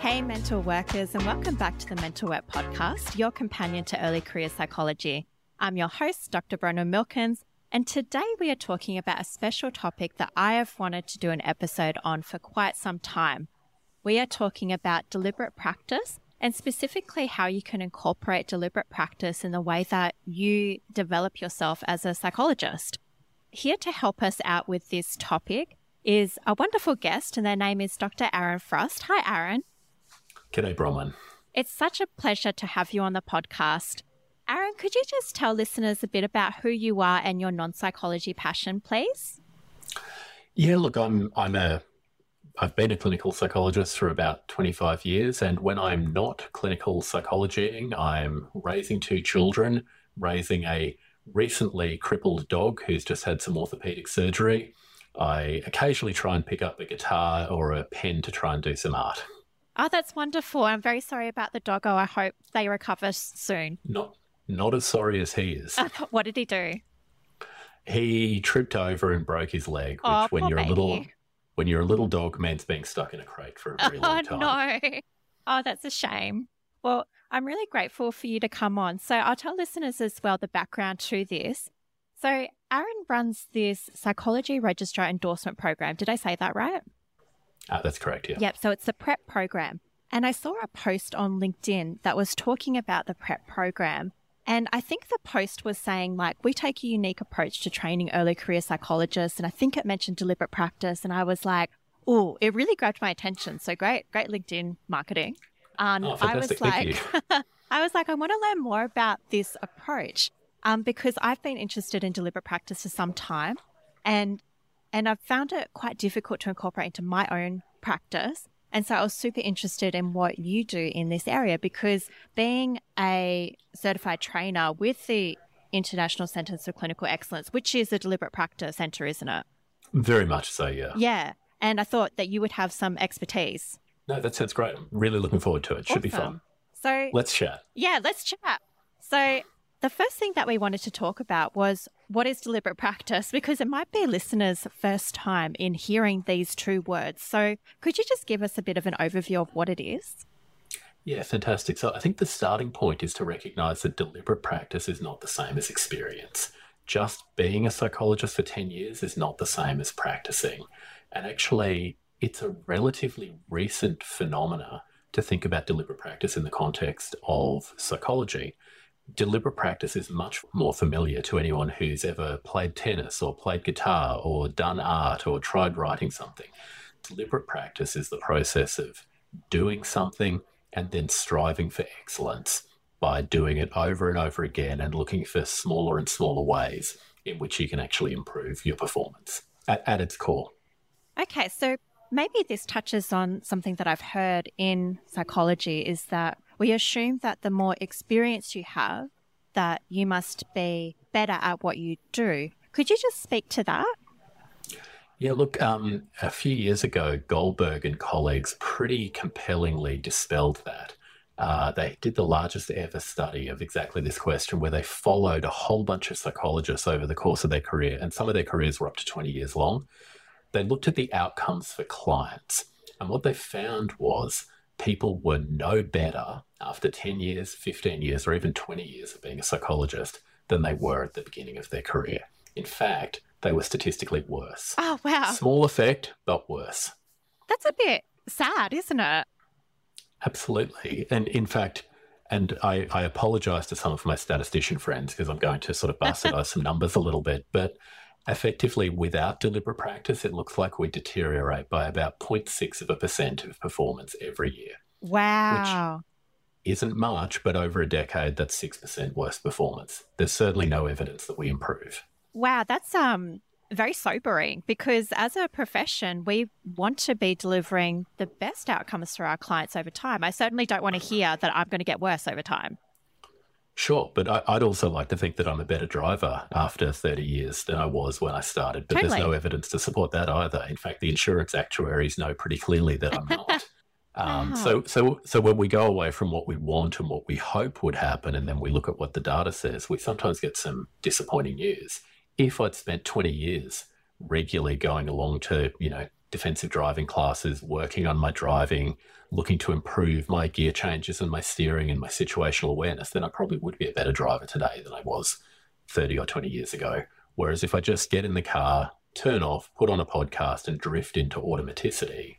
Hey, mental workers, and welcome back to the Mental Work Podcast, your companion to early career psychology. I'm your host, Dr. Bronwyn Milkins, and today we are talking about a special topic that I have wanted to do an episode on for quite some time. We are talking about deliberate practice and specifically how you can incorporate deliberate practice in the way that you develop yourself as a psychologist. Here to help us out with this topic is a wonderful guest, and their name is Dr. Aaron Frost. Hi, Aaron. G'day, Bronwyn. It's such a pleasure to have you on the podcast. Aaron, could you just tell listeners a bit about who you are and your non-psychology passion, please? Yeah, look, I'm I'm a I've been a clinical psychologist for about 25 years, and when I'm not clinical psychologying, I'm raising two children, raising a recently crippled dog who's just had some orthopedic surgery. I occasionally try and pick up a guitar or a pen to try and do some art. Oh, that's wonderful. I'm very sorry about the doggo. I hope they recover soon. Not not as sorry as he is. what did he do? He tripped over and broke his leg, oh, which Oh, when you're a little when you're a little dog means being stuck in a crate for a very oh, long time. Oh, no. Oh, that's a shame. Well, I'm really grateful for you to come on. So I'll tell listeners as well the background to this. So Aaron runs this psychology registrar endorsement program. Did I say that right? Ah, that's correct, yeah. Yep. So it's the PREP program. And I saw a post on LinkedIn that was talking about the PREP program. And I think the post was saying, like, we take a unique approach to training early career psychologists. And I think it mentioned deliberate practice. And I was like, oh, it really grabbed my attention. So great, great LinkedIn marketing. Um, Oh, I was like, I was like, I want to learn more about this approach um, because I've been interested in deliberate practice for some time. And and I've found it quite difficult to incorporate into my own practice. And so I was super interested in what you do in this area because being a certified trainer with the International Centers for Clinical Excellence, which is a deliberate practice center, isn't it? Very much so, yeah. Yeah. And I thought that you would have some expertise. No, that sounds great. I'm really looking forward to it. Should be fun. So Let's chat. yeah, let's chat. So, the first thing that we wanted to talk about was what is deliberate practice because it might be listeners' first time in hearing these two words. So, could you just give us a bit of an overview of what it is? Yeah, fantastic. So I think the starting point is to recognize that deliberate practice is not the same as experience. Just being a psychologist for 10 years is not the same as practicing. And actually, it's a relatively recent phenomena to think about deliberate practice in the context of psychology. Deliberate practice is much more familiar to anyone who's ever played tennis or played guitar or done art or tried writing something. Deliberate practice is the process of doing something and then striving for excellence by doing it over and over again and looking for smaller and smaller ways in which you can actually improve your performance at, at its core. Okay, so maybe this touches on something that I've heard in psychology is that we assume that the more experience you have, that you must be better at what you do. Could you just speak to that? Yeah, look, um, a few years ago, Goldberg and colleagues pretty compellingly dispelled that. Uh, they did the largest ever study of exactly this question, where they followed a whole bunch of psychologists over the course of their career, and some of their careers were up to 20 years long. They looked at the outcomes for clients, and what they found was people were no better after 10 years, 15 years, or even 20 years of being a psychologist than they were at the beginning of their career. In fact, they were statistically worse. Oh, wow. Small effect, but worse. That's a bit sad, isn't it? Absolutely. And in fact, and I, I apologize to some of my statistician friends because I'm going to sort of bastardize some numbers a little bit, but effectively, without deliberate practice, it looks like we deteriorate by about 0.6 of a percent of performance every year. Wow. Which isn't much, but over a decade, that's 6% worse performance. There's certainly no evidence that we improve. Wow, that's um very sobering because as a profession, we want to be delivering the best outcomes for our clients over time. I certainly don't want to hear that I'm going to get worse over time. Sure, but I, I'd also like to think that I'm a better driver after 30 years than I was when I started. But there's no evidence to support that either. In fact, the insurance actuaries know pretty clearly that I'm not. Um, Wow. so, so, so when we go away from what we want and what we hope would happen, and then we look at what the data says, we sometimes get some disappointing news. If I'd spent 20 years regularly going along to, you know, defensive driving classes, working on my driving, looking to improve my gear changes and my steering and my situational awareness, then I probably would be a better driver today than I was 30 or 20 years ago. Whereas if I just get in the car, turn off, put on a podcast, and drift into automaticity,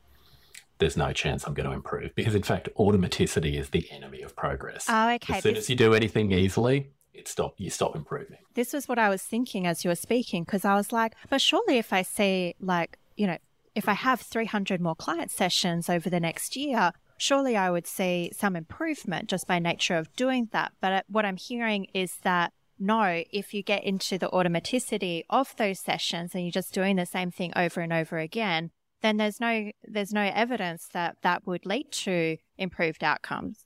there's no chance I'm going to improve because, in fact, automaticity is the enemy of progress. Oh, okay. As soon This- as you do anything easily, it stop you stop improving. This was what I was thinking as you were speaking, because I was like, but surely if I say, like, you know, if I have 300 more client sessions over the next year, surely I would see some improvement just by nature of doing that. But uh, what I'm hearing is that no, if you get into the automaticity of those sessions and you're just doing the same thing over and over again, then there's no there's no evidence that that would lead to improved outcomes.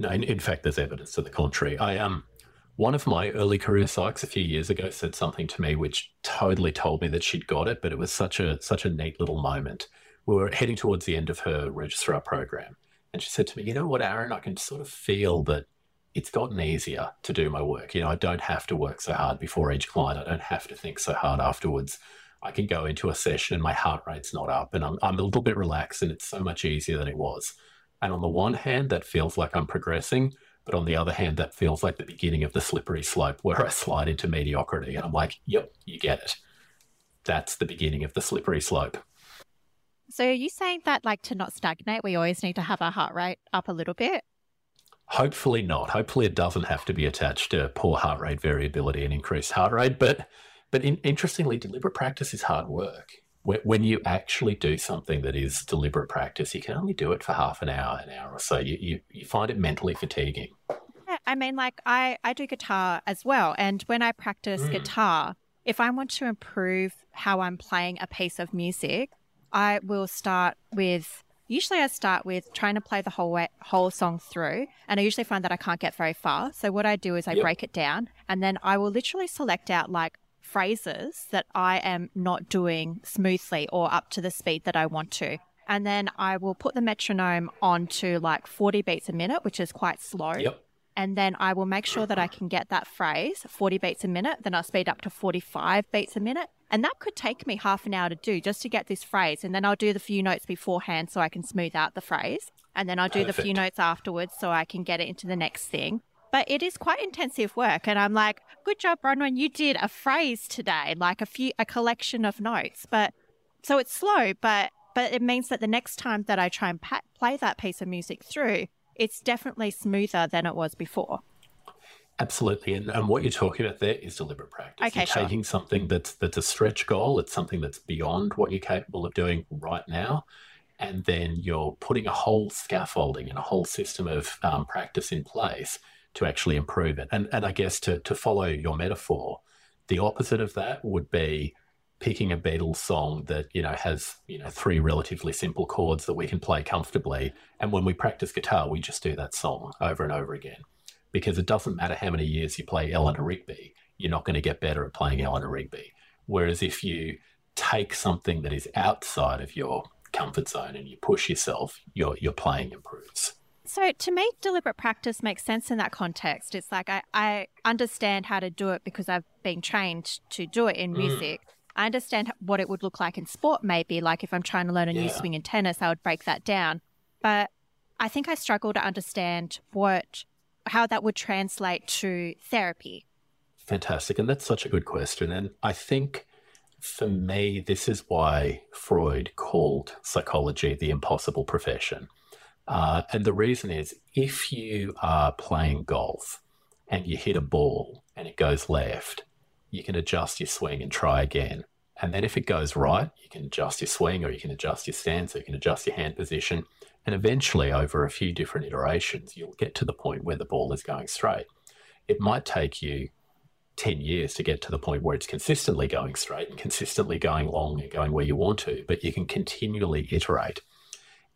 No, in, in fact, there's evidence to the contrary. I um, one of my early career psychs a few years ago said something to me which totally told me that she'd got it, but it was such a such a neat little moment. We were heading towards the end of her registrar program, and she said to me, "You know what, Aaron? I can sort of feel that it's gotten easier to do my work. You know, I don't have to work so hard before each client. I don't have to think so hard afterwards." I can go into a session and my heart rate's not up and I'm, I'm a little bit relaxed and it's so much easier than it was. And on the one hand, that feels like I'm progressing. But on the other hand, that feels like the beginning of the slippery slope where I slide into mediocrity. And I'm like, yep, you get it. That's the beginning of the slippery slope. So are you saying that like to not stagnate, we always need to have our heart rate up a little bit? Hopefully not. Hopefully it doesn't have to be attached to poor heart rate variability and increased heart rate. But but in, interestingly, deliberate practice is hard work. When, you actually do something that is deliberate practice, you can only do it for half an hour, an hour or so. You you, you find it mentally fatiguing. Yeah, I mean, like I, I do guitar as well. And when I practice Mm. guitar, if I want to improve how I'm playing a piece of music, I will start with, usually I start with trying to play the whole way, whole song through. And I usually find that I can't get very far. So what I do is I Yep. break it down and then I will literally select out like phrases that I am not doing smoothly or up to the speed that I want to. And then I will put the metronome on to like 40 beats a minute, which is quite slow Yep. and then I will make sure that I can get that phrase 40 beats a minute. Then I'll speed up to 45 beats a minute. And that could take me half an hour to do just to get this phrase. And then I'll do the few notes beforehand so I can smooth out the phrase. And then I'll do the few notes afterwards so I can get it into the next thing. But it is quite intensive work. And I'm like, good job, Bronwyn. You did a phrase today, like a few, a collection of notes. But so it's slow, but but it means that the next time that I try and pa- play that piece of music through, it's definitely smoother than it was before. Absolutely. And, and what you're talking about there is deliberate practice. Okay, you're sure. taking something that's that's a stretch goal, it's something that's beyond what you're capable of doing right now. And then you're putting a whole scaffolding and a whole system of um, practice in place to actually improve it. And and I guess to to follow your metaphor, the opposite of that would be picking a Beatles song that you know has you know three relatively simple chords that we can play comfortably, and when we practice guitar, we just do that song over and over again, because it doesn't matter how many years you play Eleanor Rigby, you're not going to get better at playing Eleanor Rigby. Whereas if you take something that is outside of your comfort zone and you push yourself, your your playing improves. So to me, deliberate practice makes sense in that context. It's like I, I understand how to do it because I've been trained to do it in mm. music. I understand what it would look like in sport, maybe. Like if I'm trying to learn a new swing in tennis, I would break that down. But I think I struggle to understand what how that would translate to therapy. Fantastic. And that's such a good question. And I think for me, this is why Freud called psychology the impossible profession. Uh, and the reason is if you are playing golf and you hit a ball and it goes left, you can adjust your swing and try again. And then if it goes right, you can adjust your swing or you can adjust your stance or you can adjust your hand position. And eventually, over a few different iterations, you'll get to the point where the ball is going straight. It might take you 10 years to get to the point where it's consistently going straight and consistently going long and going where you want to, but you can continually iterate.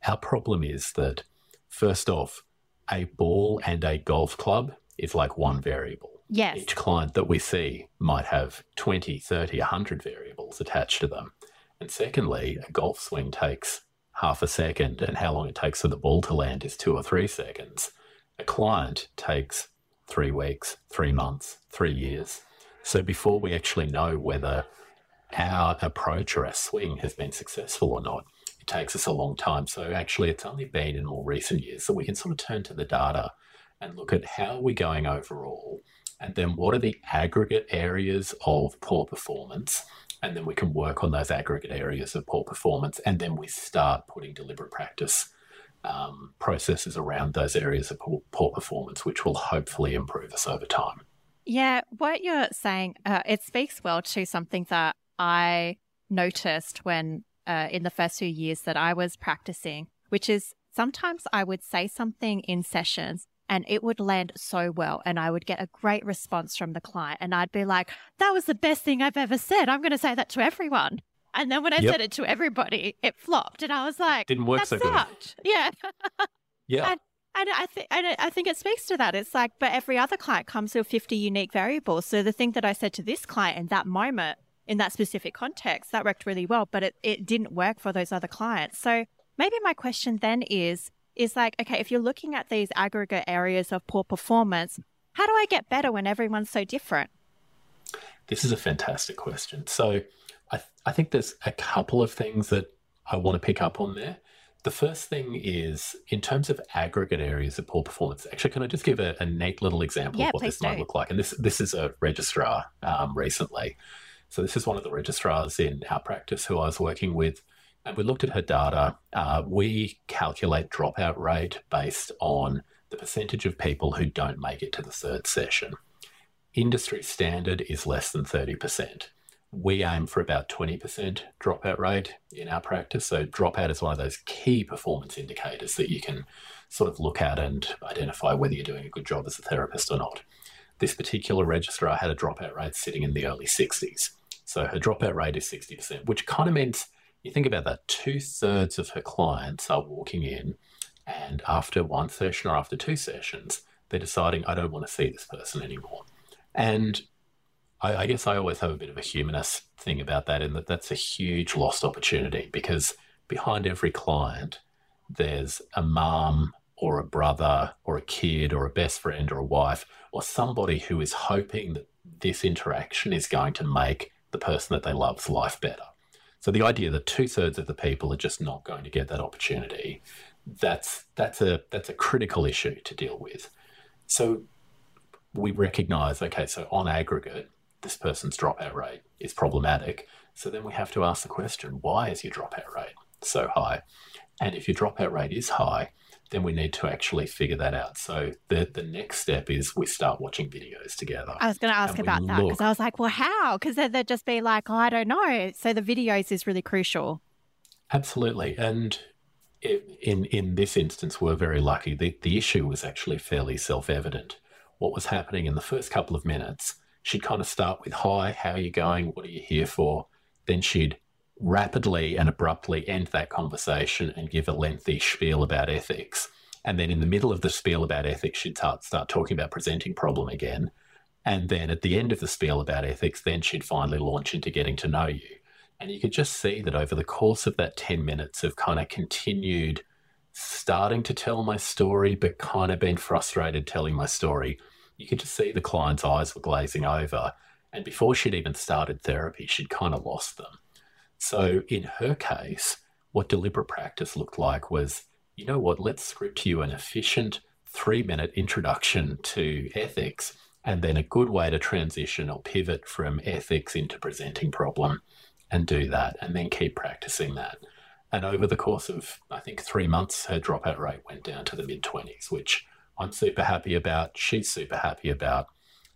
Our problem is that, first off, a ball and a golf club is like one variable. Yes. Each client that we see might have 20, 30, 100 variables attached to them. And secondly, a golf swing takes half a second, and how long it takes for the ball to land is two or three seconds. A client takes three weeks, three months, three years. So before we actually know whether our approach or our swing has been successful or not. It takes us a long time. So actually, it's only been in more recent years that we can sort of turn to the data and look at how we're we going overall, and then what are the aggregate areas of poor performance, and then we can work on those aggregate areas of poor performance, and then we start putting deliberate practice um, processes around those areas of poor, poor, performance, which will hopefully improve us over time. Yeah, what you're saying, uh, it speaks well to something that I noticed when uh, in the first few years that I was practicing, which is sometimes I would say something in sessions and it would land so well and I would get a great response from the client and I'd be like, that was the best thing I've ever said. I'm going to say that to everyone. And then when I yep. said it to everybody, it flopped, and I was like, "Didn't work so sucked. good." Yeah, yeah. And, and I think I think it speaks to that. It's like, but every other client comes with 50 unique variables. So the thing that I said to this client in that moment, in that specific context, that worked really well, but it, it didn't work for those other clients. So maybe my question then is, is like, okay, if you're looking at these aggregate areas of poor performance, how do I get better when everyone's so different? This is a fantastic question. So I, th- I think there's a couple of things that I want to pick up on there. The first thing is in terms of aggregate areas of poor performance. Actually, can I just give a, a neat little example yeah, of what this do. might look like? And this this is a registrar um, recently. So this is one of the registrars in our practice who I was working with, and we looked at her data. Uh, we calculate dropout rate based on the percentage of people who don't make it to the third session. Industry standard is less than thirty percent we aim for about 20% dropout rate in our practice. So, dropout is one of those key performance indicators that you can sort of look at and identify whether you're doing a good job as a therapist or not. This particular registrar had a dropout rate sitting in the early 60s. So, her dropout rate is 60%, which kind of means you think about that two thirds of her clients are walking in, and after one session or after two sessions, they're deciding, I don't want to see this person anymore. And I, I guess I always have a bit of a humanist thing about that, in that that's a huge lost opportunity because behind every client, there's a mom or a brother or a kid or a best friend or a wife or somebody who is hoping that this interaction is going to make the person that they love's life better. So the idea that two thirds of the people are just not going to get that opportunity, that's that's a that's a critical issue to deal with. So we recognize, okay, so on aggregate, this person's dropout rate is problematic. So then we have to ask the question why is your dropout rate so high? And if your dropout rate is high, then we need to actually figure that out. So the the next step is we start watching videos together. I was going to ask about that because I was like, well, how? Because then they'd just be like, oh, I don't know. So the videos is really crucial. Absolutely, and in in this instance, we're very lucky. The the issue was actually fairly self evident. What was happening in the first couple of minutes she'd kind of start with, Hi, how are you going? What are you here for? Then she'd rapidly and abruptly end that conversation and give a lengthy spiel about ethics. And then in the middle of the spiel about ethics, she'd start, start talking about presenting problem again. And then at the end of the spiel about ethics, then she'd finally launch into getting to know you. And you could just see that over the course of that 10 minutes of kind of continued starting to tell my story, but kind of been frustrated telling my story, you could just see the client's eyes were glazing over. And before she'd even started therapy, she'd kind of lost them. So in her case, what deliberate practice looked like was, you know what, let's script you an efficient three minute introduction to ethics and then a good way to transition or pivot from ethics into presenting problem and do that and then keep practicing that. And over the course of, I think, three months, her dropout rate went down to the mid 20s, which I'm super happy about, she's super happy about,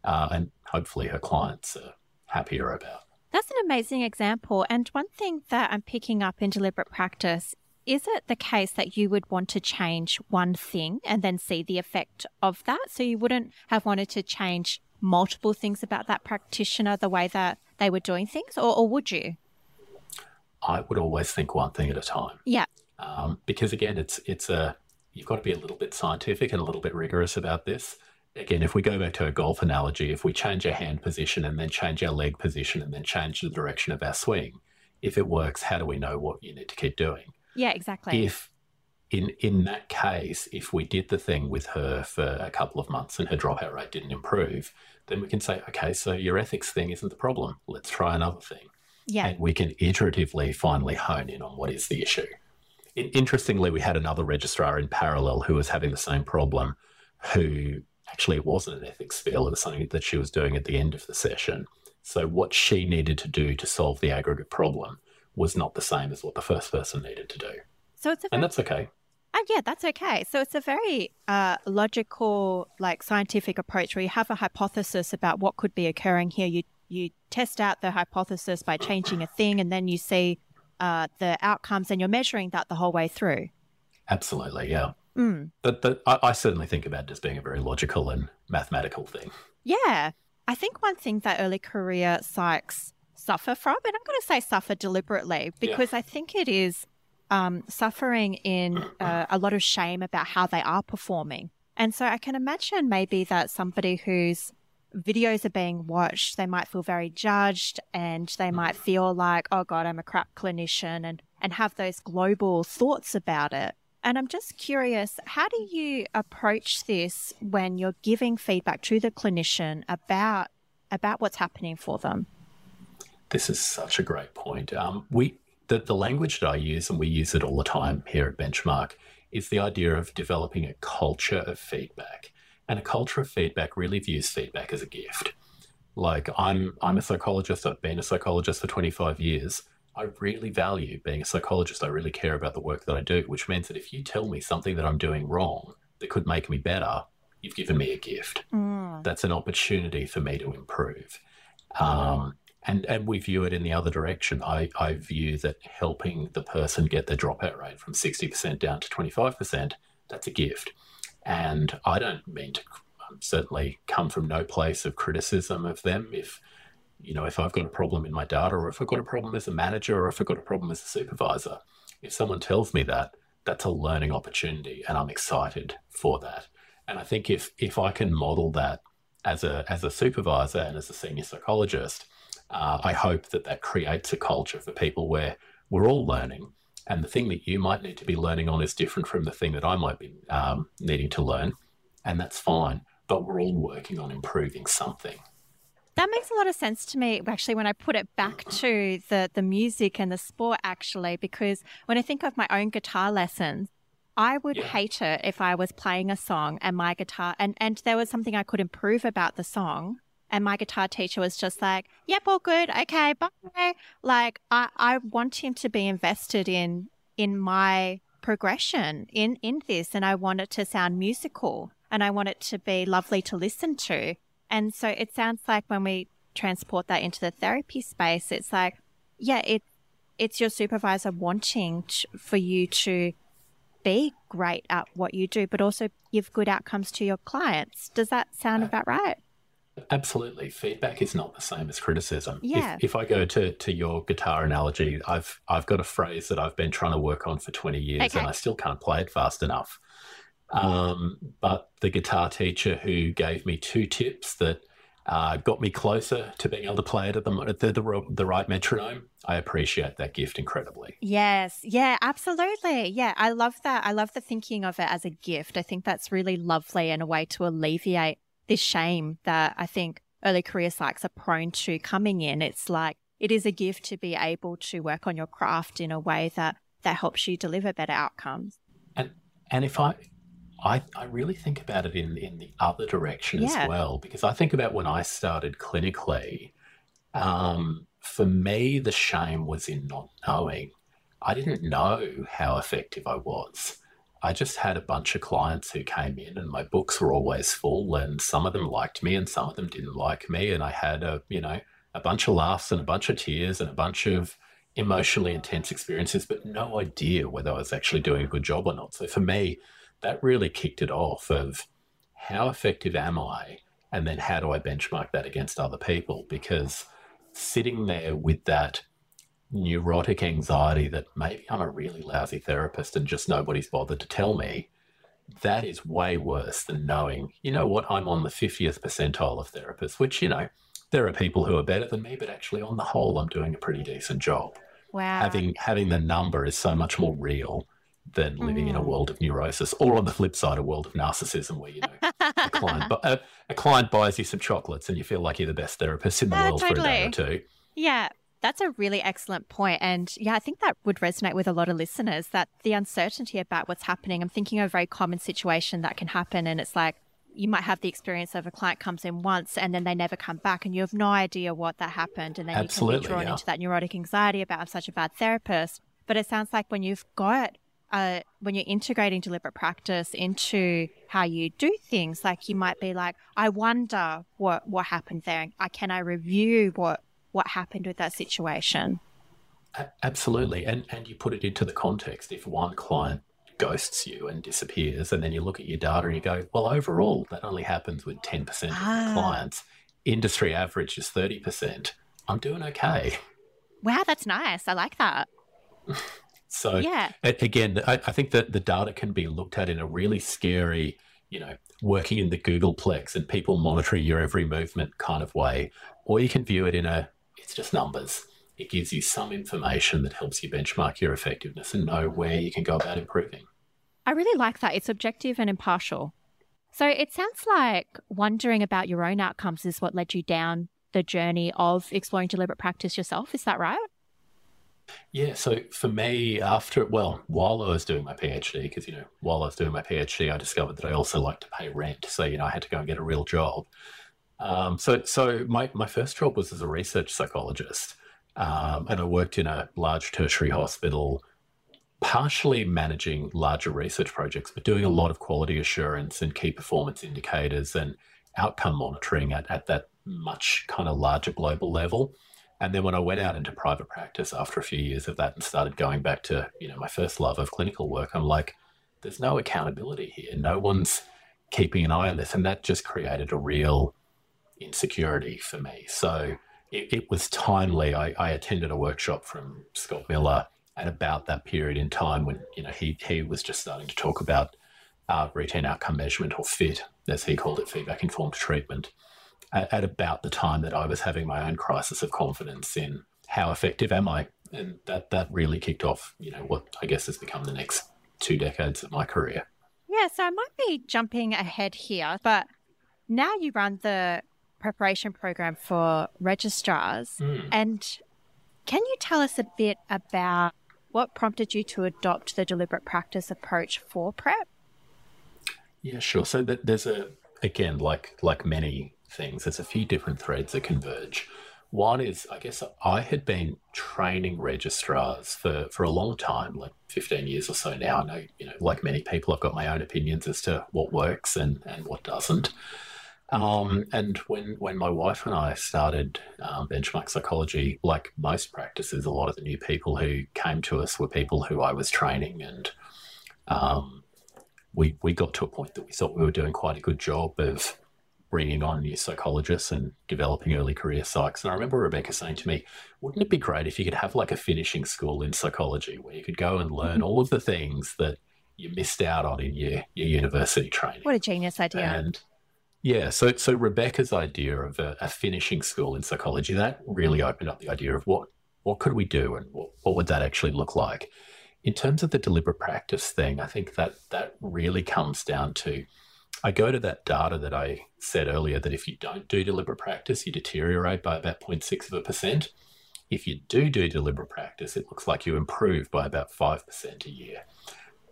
uh, and hopefully her clients are happier about. That's an amazing example. And one thing that I'm picking up in deliberate practice is it the case that you would want to change one thing and then see the effect of that? So you wouldn't have wanted to change multiple things about that practitioner, the way that they were doing things, or, or would you? I would always think one thing at a time. Yeah. Um, because again, it's it's a you've got to be a little bit scientific and a little bit rigorous about this. Again, if we go back to a golf analogy, if we change our hand position and then change our leg position and then change the direction of our swing, if it works, how do we know what you need to keep doing? Yeah, exactly. If in in that case, if we did the thing with her for a couple of months and her dropout rate didn't improve, then we can say, okay, so your ethics thing isn't the problem. Let's try another thing. Yeah. And we can iteratively finally hone in on what is the issue. In- interestingly, we had another registrar in parallel who was having the same problem, who actually it wasn't an ethics spiel, it was something that she was doing at the end of the session. So, what she needed to do to solve the aggregate problem was not the same as what the first person needed to do. So it's a and that's okay. And yeah, that's okay. So it's a very uh, logical, like scientific approach where you have a hypothesis about what could be occurring here. You you test out the hypothesis by changing a thing, and then you see uh, the outcomes, and you're measuring that the whole way through. Absolutely, yeah. Mm. But, but I, I certainly think about it as being a very logical and mathematical thing. Yeah, I think one thing that early career psychs suffer from, and I'm going to say suffer deliberately because yeah. I think it is um, suffering in uh, a lot of shame about how they are performing. And so I can imagine maybe that somebody whose videos are being watched, they might feel very judged and they might feel like, oh God, I'm a crap clinician and, and have those global thoughts about it. And I'm just curious, how do you approach this when you're giving feedback to the clinician about about what's happening for them? This is such a great point. Um, we the, the language that I use, and we use it all the time here at Benchmark, is the idea of developing a culture of feedback. And a culture of feedback really views feedback as a gift. Like I'm I'm a psychologist, I've been a psychologist for 25 years. I really value being a psychologist. I really care about the work that I do, which means that if you tell me something that I'm doing wrong that could make me better, you've given me a gift. Mm. That's an opportunity for me to improve. Um, and and we view it in the other direction. I, I view that helping the person get their dropout rate from 60% down to 25%, that's a gift. And I don't mean to um, certainly come from no place of criticism of them if you know if I've got a problem in my data or if I've got a problem as a manager or if I've got a problem as a supervisor. If someone tells me that, that's a learning opportunity and I'm excited for that. And I think if if I can model that as a as a supervisor and as a senior psychologist, uh, I hope that that creates a culture for people where we're all learning. And the thing that you might need to be learning on is different from the thing that I might be um, needing to learn. And that's fine. But we're all working on improving something. That makes a lot of sense to me, actually, when I put it back to the, the music and the sport, actually, because when I think of my own guitar lessons, I would yeah. hate it if I was playing a song and my guitar, and, and there was something I could improve about the song, and my guitar teacher was just like, yep, all good. Okay, bye. Like, I, I want him to be invested in, in my progression in, in this. And I want it to sound musical and I want it to be lovely to listen to. And so it sounds like when we transport that into the therapy space, it's like, yeah, it, it's your supervisor wanting to, for you to be great at what you do, but also give good outcomes to your clients. Does that sound uh, about right? Absolutely. Feedback is not the same as criticism. Yeah. If, if, I go to, to your guitar analogy, I've I've got a phrase that I've been trying to work on for 20 years okay. and I still can't play it fast enough. Um, but the guitar teacher who gave me two tips that uh, got me closer to being able to play it at the, at the, the, the right metronome, I appreciate that gift incredibly. Yes. Yeah, absolutely. Yeah, I love that. I love the thinking of it as a gift. I think that's really lovely and a way to alleviate this shame that I think early career psychs are prone to coming in. It's like it is a gift to be able to work on your craft in a way that that helps you deliver better outcomes. And and if I I, I really think about it in, in the other direction yeah. as well, because I think about when I started clinically, um, for me, the shame was in not knowing. I didn't know how effective I was. I just had a bunch of clients who came in and my books were always full and some of them liked me and some of them didn't like me and I had a, you know, a bunch of laughs and a bunch of tears and a bunch of emotionally intense experiences but no idea whether I was actually doing a good job or not. So for me, that really kicked it off of how effective am I and then how do I benchmark that against other people because sitting there with that neurotic anxiety that maybe I'm a really lousy therapist and just nobody's bothered to tell me, that is way worse than knowing, you know what, I'm on the 50th percentile of therapists, which, you know, there are people who are better than me, but actually on the whole, I'm doing a pretty decent job. Wow. Having having the number is so much more real than living mm. in a mm. world of neurosis, or on the flip side, a world of narcissism where you know a, client, a, a, client buys you some chocolates and you feel like you're the best therapist in the world totally. for a day or two. Yeah, That's a really excellent point. And yeah, I think that would resonate with a lot of listeners that the uncertainty about what's happening. I'm thinking of a very common situation that can happen. And it's like you might have the experience of a client comes in once and then they never come back and you have no idea what that happened. And then Absolutely, you can be drawn yeah. into that neurotic anxiety about I'm such a bad therapist. But it sounds like when you've got uh, when you're integrating deliberate practice into how you do things, like you might be like, I wonder what what happened there. I can I review what what happened with that situation. Absolutely. And, and you put it into the context. If one client ghosts you and disappears, and then you look at your data and you go, well, overall, that only happens with 10% ah. of clients. Industry average is 30%. I'm doing okay. Wow, that's nice. I like that. so, yeah. again, I, I think that the data can be looked at in a really scary, you know, working in the Googleplex and people monitoring your every movement kind of way. Or you can view it in a it's just numbers. It gives you some information that helps you benchmark your effectiveness and know where you can go about improving. I really like that. It's objective and impartial. So it sounds like wondering about your own outcomes is what led you down the journey of exploring deliberate practice yourself. Is that right? Yeah, so for me, after, well, while I was doing my PhD, because, you know, while I was doing my PhD, I discovered that I also like to pay rent. So, you know, I had to go and get a real job. Um, so, so my, my first job was as a research psychologist, um, and I worked in a large tertiary hospital, partially managing larger research projects, but doing a lot of quality assurance and key performance indicators and outcome monitoring at, at that much kind of larger global level. And then when I went out into private practice after a few years of that and started going back to, you know, my first love of clinical work, I'm like, there's no accountability here. No one's keeping an eye on this. And that just created a real insecurity for me. So it, it was timely. I, I, attended a workshop from Scott Miller at about that period in time when you know he he was just starting to talk about uh, routine outcome measurement or FIT, as he called it, feedback informed treatment. At, at about the time that I was having my own crisis of confidence in how effective am I, and that that really kicked off. You know what I guess has become the next two decades of my career. Yeah, so I might be jumping ahead here, but now you run the preparation program for registrars. Mm. And can you tell us a bit about what prompted you to adopt the deliberate practice approach for prep? Yeah, sure. So there's a again, like like many things, there's a few different threads that converge. One is, I guess, I had been training registrars for, for a long time, like 15 years or so now. I know, you know, like many people, I've got my own opinions as to what works and, and what doesn't. Um, and when when my wife and I started um, benchmark psychology, like most practices, a lot of the new people who came to us were people who I was training, and um, we we got to a point that we thought we were doing quite a good job of bringing on new psychologists and developing early career psychs. And I remember Rebecca saying to me, "Wouldn't it be great if you could have like a finishing school in psychology where you could go and learn mm-hmm. all of the things that you missed out on in your your university training?" What a genius idea! And yeah, so so Rebecca's idea of a, a, finishing school in psychology that really opened up the idea of what what could we do and what, what would that actually look like. In terms of the deliberate practice thing, I think that that really comes down to I go to that data that I said earlier that if you don't do deliberate practice, you deteriorate by about 0.6 of a percent. If you do do deliberate practice, it looks like you improve by about 5% a year.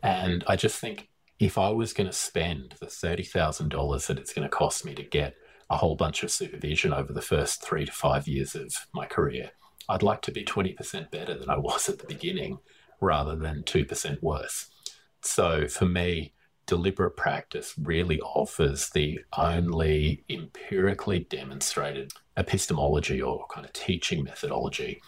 And I just think if I was going to spend the $30,000 that it's going to cost me to get a whole bunch of supervision over the first three to five years of my career, I'd like to be 20% better than I was at the beginning rather than 2% worse. So for me, deliberate practice really offers the only empirically demonstrated epistemology or kind of teaching methodology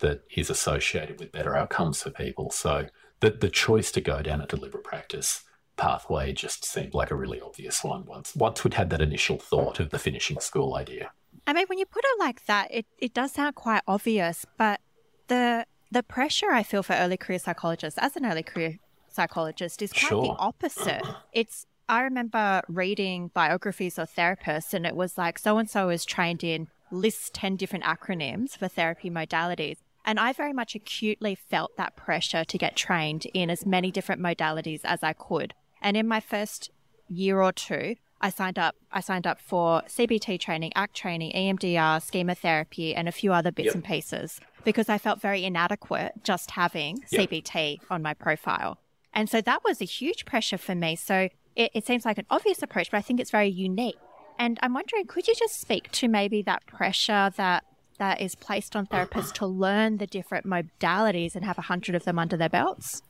that is associated with better outcomes for people. So the, the choice to go down a deliberate practice pathway just seemed like a really obvious one once once we'd had that initial thought of the finishing school idea. I mean, when you put it like that, it, it does sound quite obvious, but the the pressure I feel for early career psychologists as an early career psychologist is quite sure. the opposite. It's I remember reading biographies of therapists and it was like so and so is trained in list 10 different acronyms for therapy modalities. And I very much acutely felt that pressure to get trained in as many different modalities as I could. And in my first year or two, I signed up. I signed up for CBT training, ACT training, EMDR, schema therapy, and a few other bits yep. and pieces because I felt very inadequate just having yep. CBT on my profile. And so that was a huge pressure for me. So it, it seems like an obvious approach, but I think it's very unique. And I'm wondering, could you just speak to maybe that pressure that that is placed on therapists to learn the different modalities and have a hundred of them under their belts?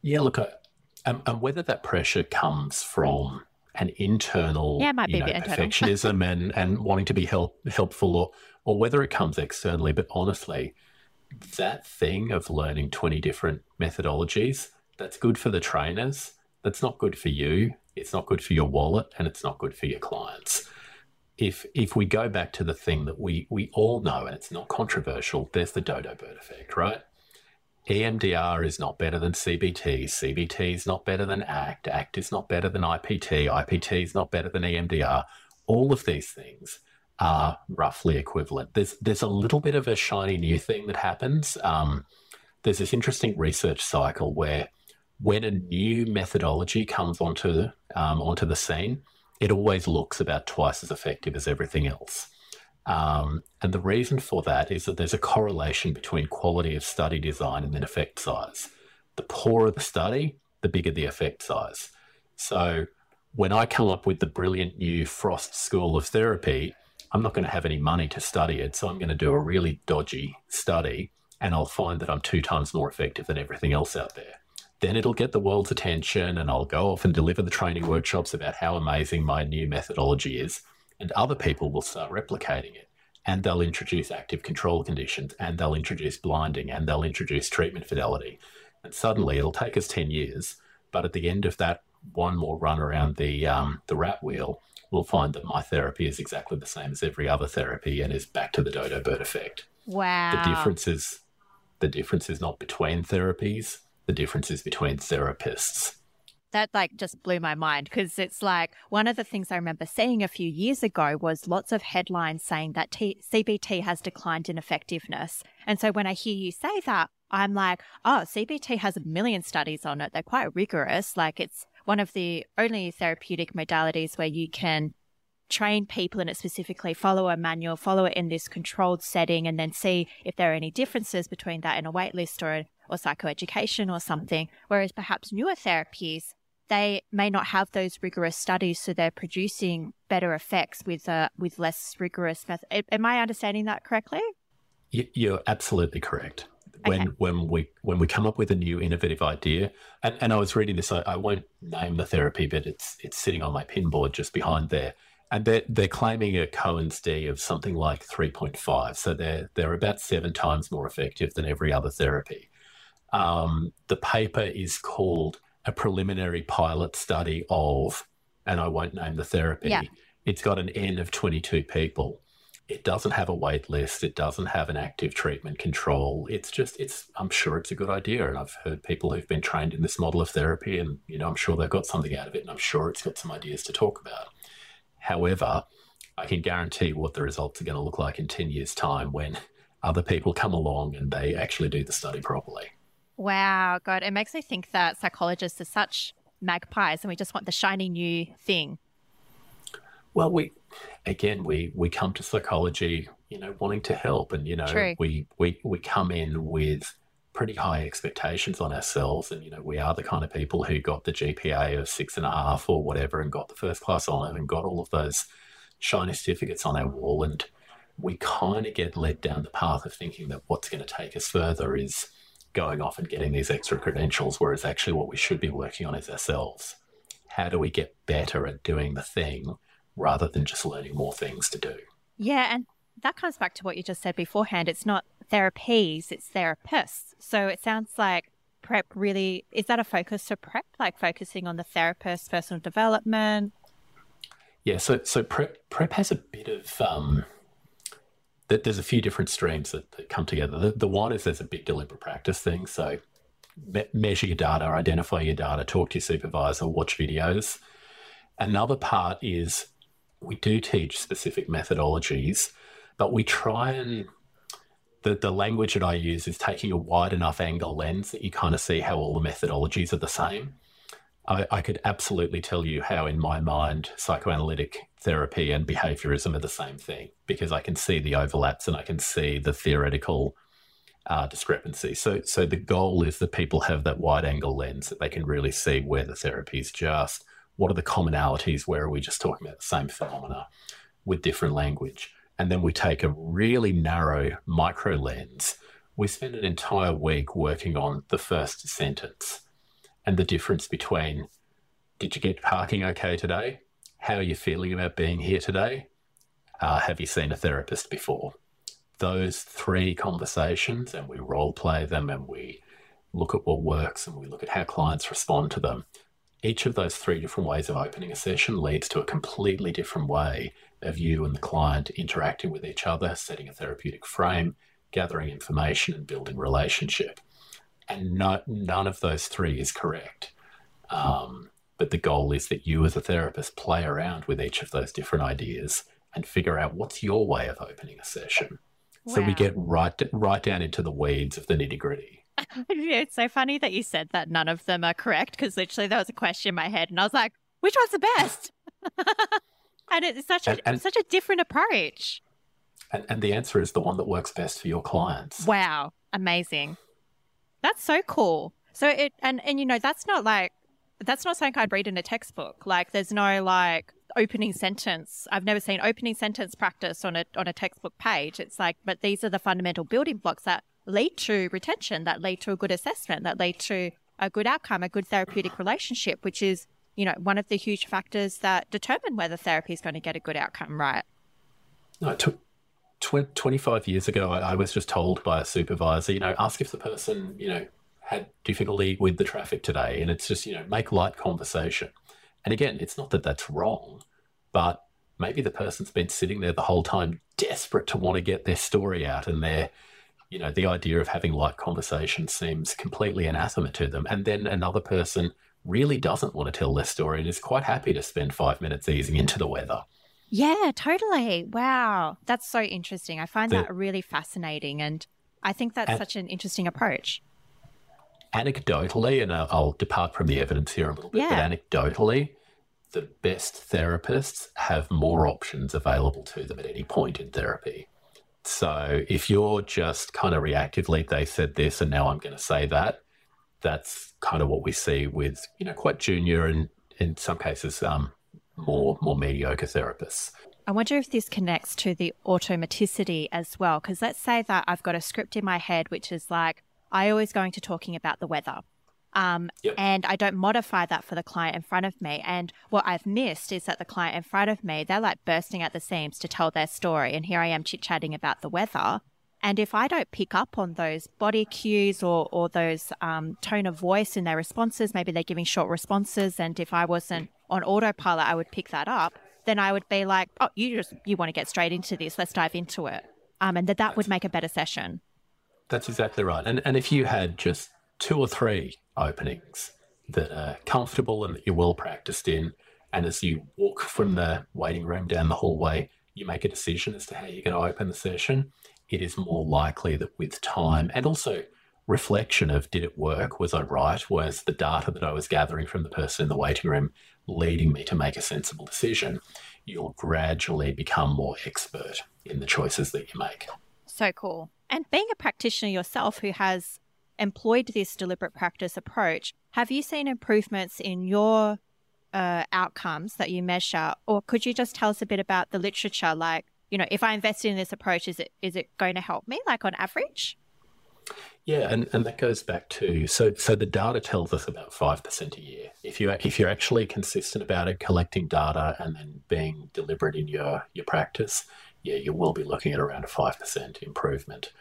Yeah, look, um, and whether that pressure comes from an internal, yeah, might be know, perfectionism and, and wanting to be help, helpful, or or whether it comes externally. But honestly, that thing of learning twenty different methodologies that's good for the trainers. That's not good for you. It's not good for your wallet, and it's not good for your clients if if we go back to the thing that we we all know and it's not controversial, there's the dodo bird effect, right? EMDR is not better than CBT. CBT is not better than ACT. ACT is not better than IPT. IPT is not better than EMDR. All of these things are roughly equivalent. There's there's a little bit of a shiny new thing that happens. Um, there's this interesting research cycle where when a new methodology comes onto um, onto the scene, it always looks about twice as effective as everything else. Um, and the reason for that is that there's a correlation between quality of study design and then effect size. The poorer the study, the bigger the effect size. So when I come up with the brilliant new Frost School of Therapy, I'm not going to have any money to study it. So I'm going to do a really dodgy study and I'll find that I'm two times more effective than everything else out there then it'll get the world's attention and I'll go off and deliver the training workshops about how amazing my new methodology is. And other people will start replicating it. And they'll introduce active control conditions and they'll introduce blinding and they'll introduce treatment fidelity. And suddenly it'll take us 10 years. But at the end of that one more run around the, um, the rat wheel, we'll find that my therapy is exactly the same as every other therapy and is back to the dodo bird effect. Wow. The difference is the difference is not between therapies the differences between therapists. That like just blew my mind because it's like one of the things I remember seeing a few years ago was lots of headlines saying that T- CBT has declined in effectiveness. And so when I hear you say that, I'm like, oh, CBT has a million studies on it. They're quite rigorous. Like it's one of the only therapeutic modalities where you can train people in it specifically, follow a manual, follow it in this controlled setting, and then see if there are any differences between that and a waitlist or or psychoeducation or something. Whereas perhaps newer therapies, they may not have those rigorous studies, so they're producing better effects with uh, with less rigorous method. Am I understanding that correctly? You're absolutely correct. When okay. when we when we come up with a new innovative idea, and, and I was reading this, I, I won't name the therapy, but it's it's sitting on my pinboard just behind there and they're, they're claiming a Cohen's D of something like 3.5. So they're, they're about seven times more effective than every other therapy. Um, the paper is called a preliminary pilot study of, and I won't name the therapy. Yeah. It's got an N of 22 people. It doesn't have a wait list. It doesn't have an active treatment control. It's just, it's, I'm sure it's a good idea. And I've heard people who've been trained in this model of therapy, and, you know, I'm sure they've got something out of it. And I'm sure it's got some ideas to talk about. However, I can guarantee what the results are going to look like in 10 years' time when other people come along and they actually do the study properly. Wow, God, it makes me think that psychologists are such magpies and we just want the shiny new thing. Well, we again we we come to psychology, you know, wanting to help, and you know, True. we we we come in with pretty high expectations on ourselves, and you know, we are the kind of people who got the GPA of six and a half or whatever, and got the first class honour, and got all of those shiny certificates on our wall, and we kind of get led down the path of thinking that what's going to take us further is going off and getting these extra credentials, whereas actually what we should be working on is ourselves. How do we get better at doing the thing rather than just learning more things to do? Yeah, and that comes back to what you just said beforehand. It's not therapies, it's therapists. So it sounds like prep really is that a focus for prep, like focusing on the therapist, personal development? Yeah, so so prep prep has a bit of um, that there's a few different streams that, that come together. The, the, one is there's a big deliberate practice thing. So me- measure your data, identify your data, talk to your supervisor, watch videos. Another part is we do teach specific methodologies, but we try and the, the language that I use is taking a wide enough angle lens that you kind of see how all the methodologies are the same. I, I, could absolutely tell you how, in my mind, psychoanalytic therapy and behaviorism are the same thing because I can see the overlaps and I can see the theoretical uh, discrepancy. So, so the goal is that people have that wide angle lens that they can really see where the therapy is just. What are the commonalities? Where are we just talking about the same phenomena with different language? And then we take a really narrow micro lens. We spend an entire week working on the first sentence and the difference between did you get parking okay today? How are you feeling about being here today? Uh, have you seen a therapist before? Those three conversations, and we role play them and we look at what works and we look at how clients respond to them. Each of those three different ways of opening a session leads to a completely different way of you and the client interacting with each other, setting a therapeutic frame, gathering information, and building relationship and no, none of those three is correct. Um, but the goal is that you, as a therapist, play around with each of those different ideas and figure out what's your way of opening a session. Wow. So we get right right down into the weeds of the nitty gritty. it's so funny that you said that none of them are correct because literally there was a question in my head and I was like, which one's the best? and it's such a and, and, such a different approach. And, and the answer is the one that works best for your clients. Wow, amazing. That's so cool. So it and and you know that's not like that's not something I'd read in a textbook. Like there's no like opening sentence. I've never seen opening sentence practice on a on a textbook page. It's like, but these are the fundamental building blocks that lead to retention, that lead to a good assessment, that lead to a good outcome, a good therapeutic relationship, which is, you know, one of the huge factors that determine whether therapy is going to get a good outcome, right? No, 25 years ago, I, I was just told by a supervisor, you know, ask if the person, you know, had difficulty with the traffic today. And it's just, you know, make light conversation. And again, it's not that that's wrong, but maybe the person's been sitting there the whole time, desperate to want to get their story out. And they're, you know, the idea of having light conversation seems completely anathema to them. And then another person really doesn't want to tell their story and is quite happy to spend five minutes easing into the weather. Yeah, totally. Wow. That's so interesting. I find the, that really fascinating. And I think that's and, such an interesting approach. Anecdotally, and I'll, I'll, depart from the evidence here a little bit, yeah. but anecdotally, the best therapists have more options available to them at any point in therapy. So if you're just kind of reactively, they said this and now I'm going to say that, that's kind of what we see with, you know, quite junior and in some cases, um, more more mediocre therapists. I wonder if this connects to the automaticity as well. Because let's say that I've got a script in my head, which is like, I always going to talking about the weather. Um, yep. And I don't modify that for the client in front of me. And what I've missed is that the client in front of me, they're like bursting at the seams to tell their story. And here I am chit chatting about the weather. And if I don't pick up on those body cues or, or those um, tone of voice in their responses, maybe they're giving short responses. And if I wasn't on autopilot, I would pick that up. Then I would be like, oh, you just, you want to get straight into this. Let's dive into it. Um, and that that would make a better session. That's exactly right. And, and if you had just two or three openings that are comfortable and that you're well practiced in, and as you walk from the waiting room down the hallway, you make a decision as to how you're going to open the session, it is more likely that with time and also reflection of did it work? Was I right? Was the data that I was gathering from the person in the waiting room leading me to make a sensible decision? You'll gradually become more expert in the choices that you make. So cool. And being a practitioner yourself who has employed this deliberate practice approach, have you seen improvements in your uh, outcomes that you measure? Or could you just tell us a bit about the literature? Like, you know, if I invested in this approach, is it is it going to help me, like on average? Yeah, and, and that goes back to so so the data tells us about five percent a year. If you if you're actually consistent about it, collecting data and then being deliberate in your your practice, yeah, you will be looking at around a five percent improvement.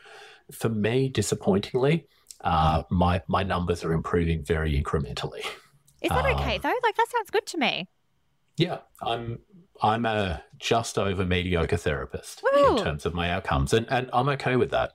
For me, disappointingly, uh, my my numbers are improving very incrementally. Is that um, okay though? Like that sounds good to me. Yeah, I'm I'm a just over mediocre therapist Woo! in terms of my outcomes, and and I'm okay with that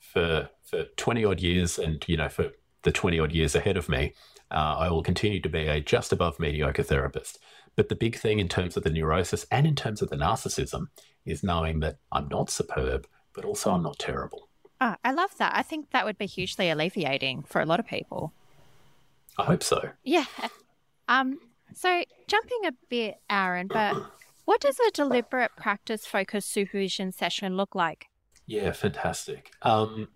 for for 20 odd years and you know for the 20 odd years ahead of me uh, i will continue to be a just above mediocre therapist. But the big thing in terms of the neurosis and in terms of the narcissism is knowing that i'm not superb but also i'm not terrible. Oh, i love that. I think that would be hugely alleviating for a lot of people. I hope so. Yeah. Um, so jumping a bit, Aaron, but what does a deliberate practice focused supervision session look like? Yeah, fantastic. Um,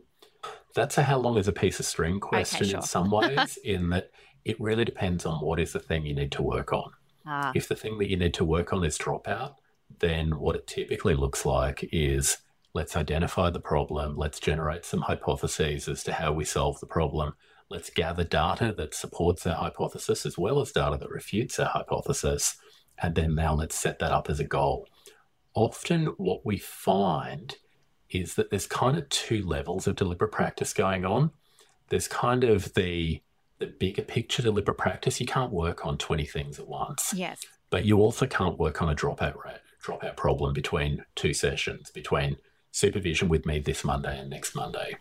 that's a how long is a piece of string question okay, sure. in some ways, in that it really depends on what is the thing you need to work on. Ah. If the thing that you need to work on is dropout, then what it typically looks like is let's identify the problem, let's generate some hypotheses as to how we solve the problem, let's gather data that supports our hypothesis as well as data that refutes our hypothesis, and then now let's set that up as a goal. Often, what we find is that there's kind of two levels of deliberate practice going on. There's kind of the the bigger picture deliberate practice. You can't work on 20 things at once. Yes. But you also can't work on a dropout rate, dropout problem between two sessions, between supervision with me this Monday and next Monday.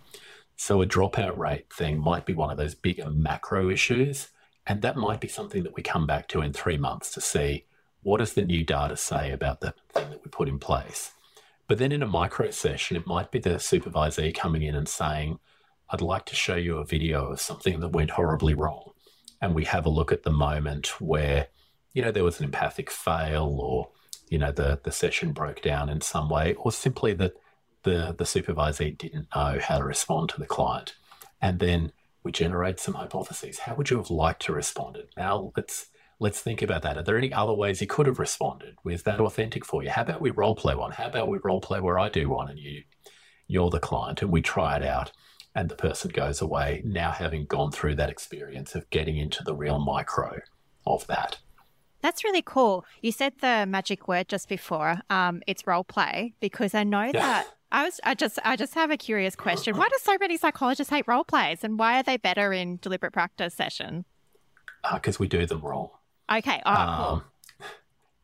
So a dropout rate thing might be one of those bigger macro issues. And that might be something that we come back to in three months to see what does the new data say about the thing that we put in place. But then in a micro session, it might be the supervisee coming in and saying, I'd like to show you a video of something that went horribly wrong. And we have a look at the moment where, you know, there was an empathic fail or, you know, the, the session broke down in some way, or simply that the, the supervisee didn't know how to respond to the client. And then we generate some hypotheses. How would you have liked to respond? Now let's let's think about that. Are there any other ways you could have responded? Was that authentic for you? How about we role play one? How about we role play where I do one and you you're the client and we try it out and the person goes away now having gone through that experience of getting into the real micro of that. That's really cool. You said the magic word just before. Um, it's role play because I know yeah. that I was I just I just have a curious question. Why do so many psychologists hate role plays and why are they better in deliberate practice session? Because uh, we do them wrong. Okay. Oh, um, cool.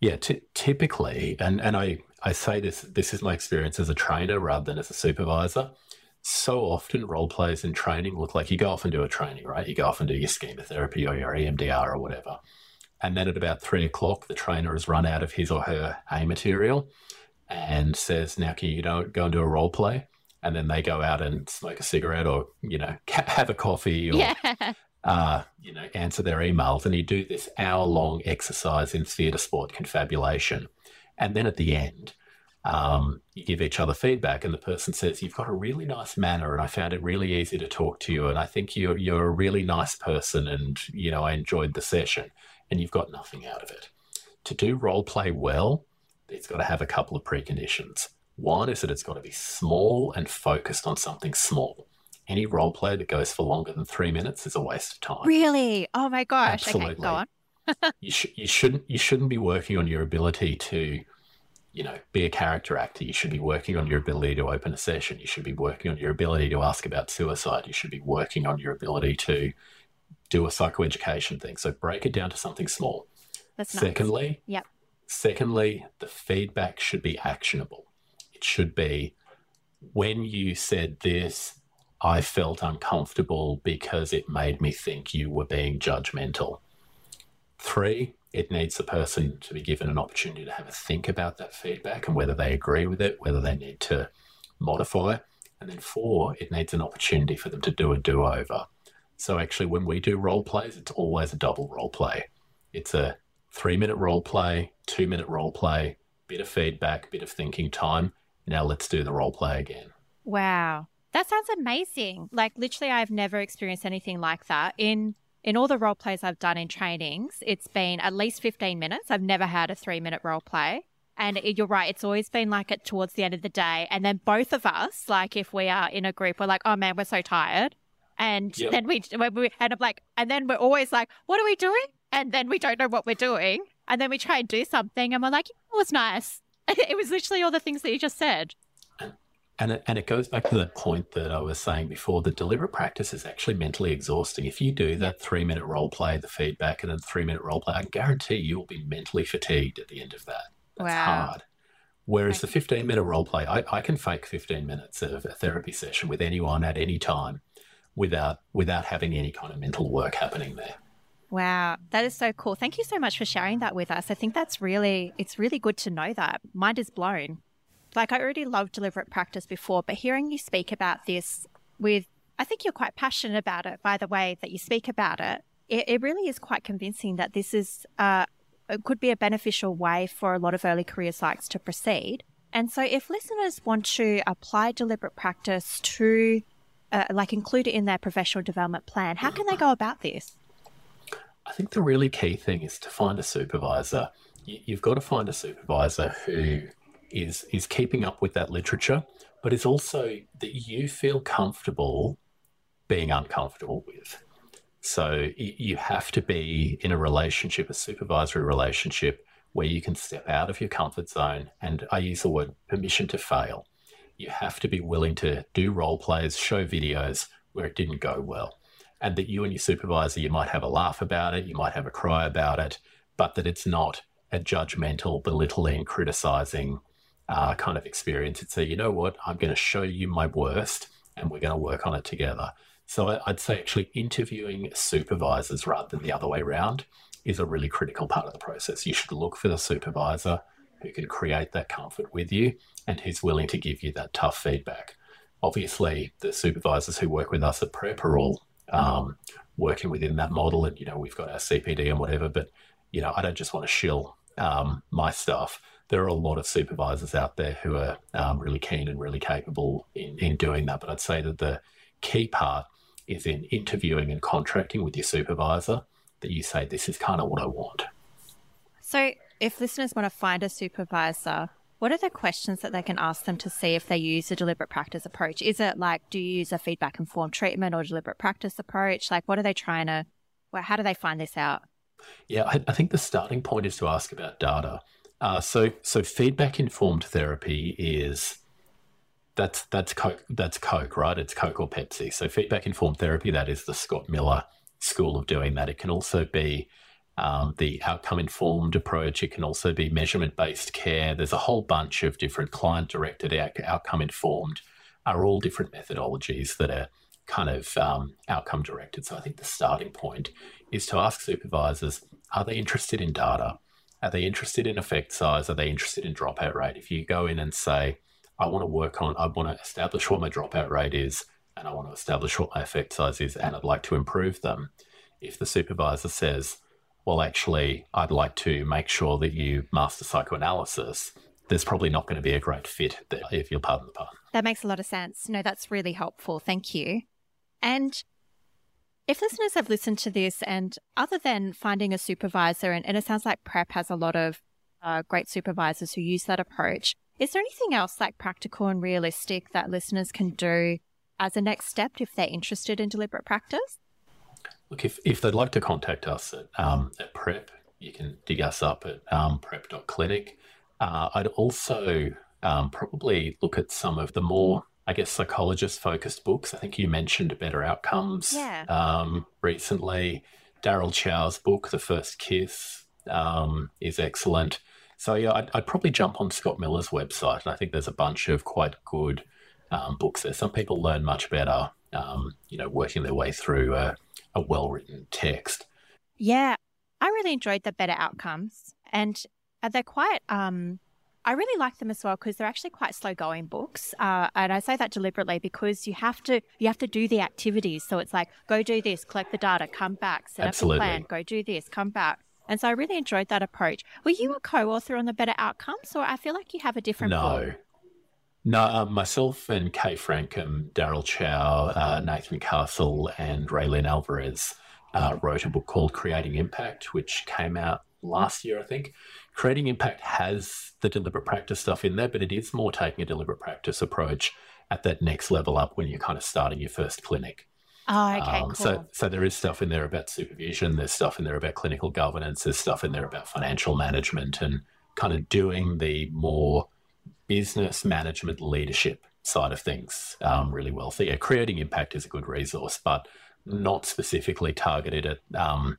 Yeah, t- typically, and, and I, I say this, this is my experience as a trainer rather than as a supervisor. So often role plays in training look like you go off and do a training, right? You go off and do your schema therapy or your EMDR or whatever. And then at about three o'clock, the trainer has run out of his or her A material and says, now can you go and do a role play? And then they go out and smoke a cigarette or, you know, have a coffee or yeah uh, you know, answer their emails, and you do this hour-long exercise in theatre sport confabulation, and then at the end, um, you give each other feedback, and the person says, "You've got a really nice manner, and I found it really easy to talk to you, and I think you're you're a really nice person, and you know, I enjoyed the session," and you've got nothing out of it. To do role play well, it's got to have a couple of preconditions. One is that it's got to be small and focused on something small any role play that goes for longer than three minutes is a waste of time. Really? Oh my gosh. Absolutely. Okay, go on. you, sh- you shouldn't you shouldn't be working on your ability to, you know, be a character actor. You should be working on your ability to open a session. You should be working on your ability to ask about suicide. You should be working on your ability to do a psychoeducation thing. So break it down to something small. That's secondly, nice. yep. Secondly, the feedback should be actionable. It should be when you said this, I felt uncomfortable because it made me think you were being judgmental. Three, it needs the person to be given an opportunity to have a think about that feedback and whether they agree with it, whether they need to modify. And then four, it needs an opportunity for them to do a do over. So actually, when we do role plays, it's always a double role play. It's a three minute role play, two minute role play, bit of feedback, bit of thinking time. Now let's do the role play again. Wow. That sounds amazing. Like literally I've never experienced anything like that. In in all the role plays I've done in trainings, it's been at least 15 minutes. I've never had a 3-minute role play. And it, you're right, it's always been like it towards the end of the day and then both of us, like if we are in a group, we're like, "Oh man, we're so tired." And yep. then we, when we end up like, and then we're always like, what are we doing? And then we don't know what we're doing. And then we try and do something and we're like, it was nice. it was literally all the things that you just said. And it, and it goes back to the point that I was saying before. The deliberate practice is actually mentally exhausting. If you do that three minute role play, the feedback, and then three minute role play, I guarantee you will be mentally fatigued at the end of that. That's wow. hard. Whereas the 15 minute role play, I, I can fake 15 minutes of a therapy session with anyone at any time without without having any kind of mental work happening there. Wow, that is so cool. Thank you so much for sharing that with us. I think that's really it's really good to know that. Mind is blown. Like I already loved deliberate practice before, but hearing you speak about this with, I think you're quite passionate about it by the way that you speak about it. it, it really is quite convincing that this is uh, it could be a beneficial way for a lot of early career psychs to proceed. And so, if listeners want to apply deliberate practice to, uh, like, include it in their professional development plan, how can they go about this? I think the really key thing is to find a supervisor. You've got to find a supervisor who is is keeping up with that literature, but it's also that you feel comfortable being uncomfortable with. So you have to be in a relationship, a supervisory relationship, where you can step out of your comfort zone. And I use the word permission to fail. You have to be willing to do role plays, show videos where it didn't go well. And that you and your supervisor, you might have a laugh about it, you might have a cry about it, but that it's not a judgmental, belittling, criticizing uh, kind of experience. It's a, you know what, I'm going to show you my worst and we're going to work on it together. So I'd say actually interviewing supervisors rather than the other way around is a really critical part of the process. You should look for the supervisor who can create that comfort with you and who's willing to give you that tough feedback. Obviously, the supervisors who work with us at PREP are all um, working within that model, and you know we've got our CPD and whatever. But you know, I don't just want to shill um, my stuff. There are a lot of supervisors out there who are um, really keen and really capable in, in doing that. But I'd say that the key part is in interviewing and contracting with your supervisor that you say, this is kind of what I want. So, if listeners want to find a supervisor, what are the questions that they can ask them to see if they use a deliberate practice approach? Is it like, do you use a feedback informed treatment or deliberate practice approach? Like, what are they trying to, well, how do they find this out? Yeah, I, I think the starting point is to ask about data. Uh, so, so feedback informed therapy is that's that's Coke. That's Coke, right? It's Coke or Pepsi. So feedback informed therapy. That is the Scott Miller school of doing that. It can also be um, the outcome informed approach. It can also be measurement based care. There's a whole bunch of different client directed outcome informed. Are all different methodologies that are kind of um, outcome directed. So I think the starting point is to ask supervisors: Are they interested in data? Are they interested in effect size? Are they interested in dropout rate? If you go in and say, I want to work on, I want to establish what my dropout rate is, and I want to establish what my effect size is, and I'd like to improve them. If the supervisor says, well, actually, I'd like to make sure that you master psychoanalysis, there's probably not going to be a great fit there, if you'll pardon the pun. That makes a lot of sense. No, that's really helpful. Thank you. And if listeners have listened to this, and other than finding a supervisor, and, and it sounds like PREP has a lot of uh, great supervisors who use that approach, is there anything else like practical and realistic that listeners can do as a next step if they're interested in deliberate practice? Look, if, if they'd like to contact us at, um, at PREP, you can dig us up at um, prep.clinic. Uh, I'd also um, probably look at some of the more, I guess, psychologist focused books. I think you mentioned Better Outcomes yeah. um, recently. Daryl Chow's book, The First Kiss, um, is excellent. So yeah, I'd, I'd, probably jump on Scott Miller's website, and I think there's a bunch of quite good um, books there. Some people learn much better, um, you know, working their way through a, a well-written text. Yeah, I really enjoyed the Better Outcomes, and they're quite. Um, I really like them as well because they're actually quite slow-going books, uh, and I say that deliberately because you have to you have to do the activities. So it's like go do this, collect the data, come back, set Absolutely. up a plan, go do this, come back. And so I really enjoyed that approach. Were you a co author on the Better Outcomes, or I feel like you have a different No. Book? No, um, myself and Kaye Frankcom, Daryl Chow, uh, Nathan Castle, and Raylene Alvarez uh, wrote a book called Creating Impact, which came out last year, I think. Creating Impact has the deliberate practice stuff in there, but it is more taking a deliberate practice approach at that next level up when you're kind of starting your first clinic. Oh, okay, um, cool. So, so there is stuff in there about supervision. There's stuff in there about clinical governance. There's stuff in there about financial management and kind of doing the more business management leadership side of things um, really well. So, yeah, creating impact is a good resource, but not specifically targeted at um,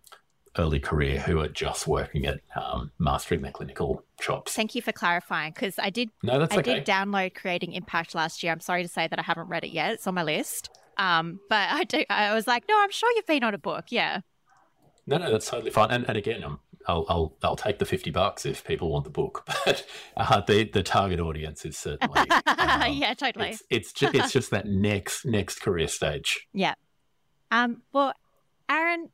early career who are just working at um, mastering their clinical chops. Thank you for clarifying because I did. No, that's I okay. did download Creating Impact last year. I'm sorry to say that I haven't read it yet. It's on my list. Um, but I do. I was like, no, I'm sure you've been on a book. Yeah. No, no, that's totally fine. And, and again, I'm, I'll, I'll, I'll take the fifty bucks if people want the book. But uh, the the target audience is certainly um, yeah, totally. It's it's just, it's just that next next career stage. Yeah. Um. Well, Aaron,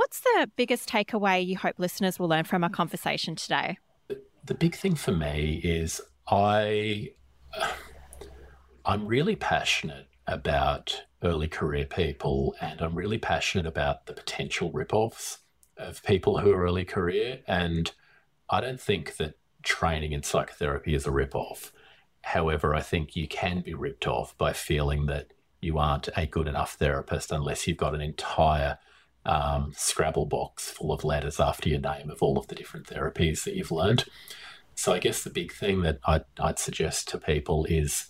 what's the biggest takeaway you hope listeners will learn from our conversation today? The big thing for me is I I'm really passionate about early career people and I'm really passionate about the potential rip-offs of people who are early career and I don't think that training in psychotherapy is a rip-off. However, I think you can be ripped off by feeling that you aren't a good enough therapist unless you've got an entire um, Scrabble box full of letters after your name of all of the different therapies that you've learned. So I guess the big thing that I'd, I'd suggest to people is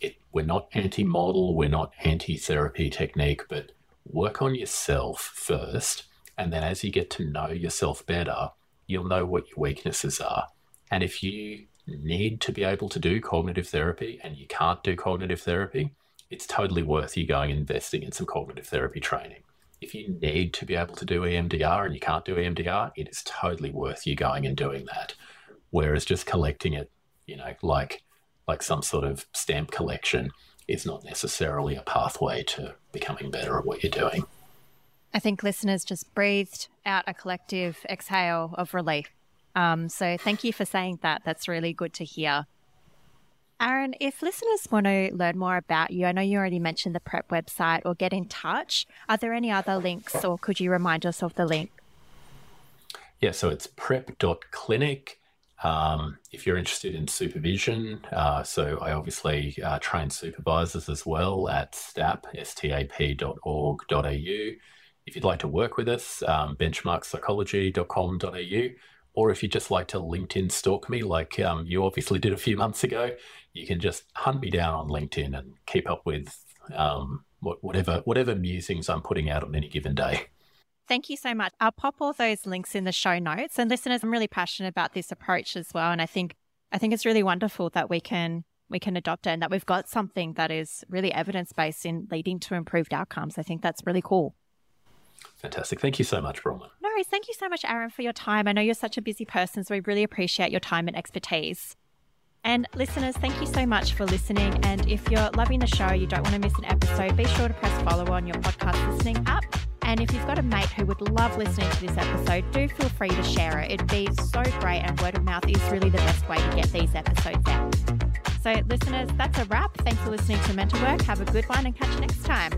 it, we're not anti-model, we're not anti-therapy technique, but work on yourself first. And then as you get to know yourself better, you'll know what your weaknesses are. And if you need to be able to do cognitive therapy and you can't do cognitive therapy, it's totally worth you going and investing in some cognitive therapy training. If you need to be able to do EMDR and you can't do EMDR, it is totally worth you going and doing that. Whereas just collecting it, you know, like like some sort of stamp collection is not necessarily a pathway to becoming better at what you're doing. I think listeners just breathed out a collective exhale of relief. Um, so thank you for saying that. That's really good to hear. Aaron, if listeners want to learn more about you, I know you already mentioned the PREP website or get in touch. Are there any other links or could you remind us of the link? Yeah, so it's prep.clinic. Um, if you're interested in supervision, uh, so I obviously uh, train supervisors as well at stap, stap.org.au. If you'd like to work with us, um, benchmarkpsychology.com.au or if you just like to LinkedIn stalk me, like um, you obviously did a few months ago, you can just hunt me down on LinkedIn and keep up with um, whatever whatever musings I'm putting out on any given day. Thank you so much. I'll pop all those links in the show notes. And listeners, I'm really passionate about this approach as well. And I think I think it's really wonderful that we can we can adopt it and that we've got something that is really evidence based in leading to improved outcomes. I think that's really cool. Fantastic. Thank you so much, Bronwyn. No worries. Thank you so much, Aaron, for your time. I know you're such a busy person, so we really appreciate your time and expertise. And listeners, thank you so much for listening. And if you're loving the show, you don't want to miss an episode, be sure to press follow on your podcast listening app. And if you've got a mate who would love listening to this episode, do feel free to share it. It'd be so great, and word of mouth is really the best way to get these episodes out. So, listeners, that's a wrap. Thanks for listening to Mental Work. Have a good one and catch you next time.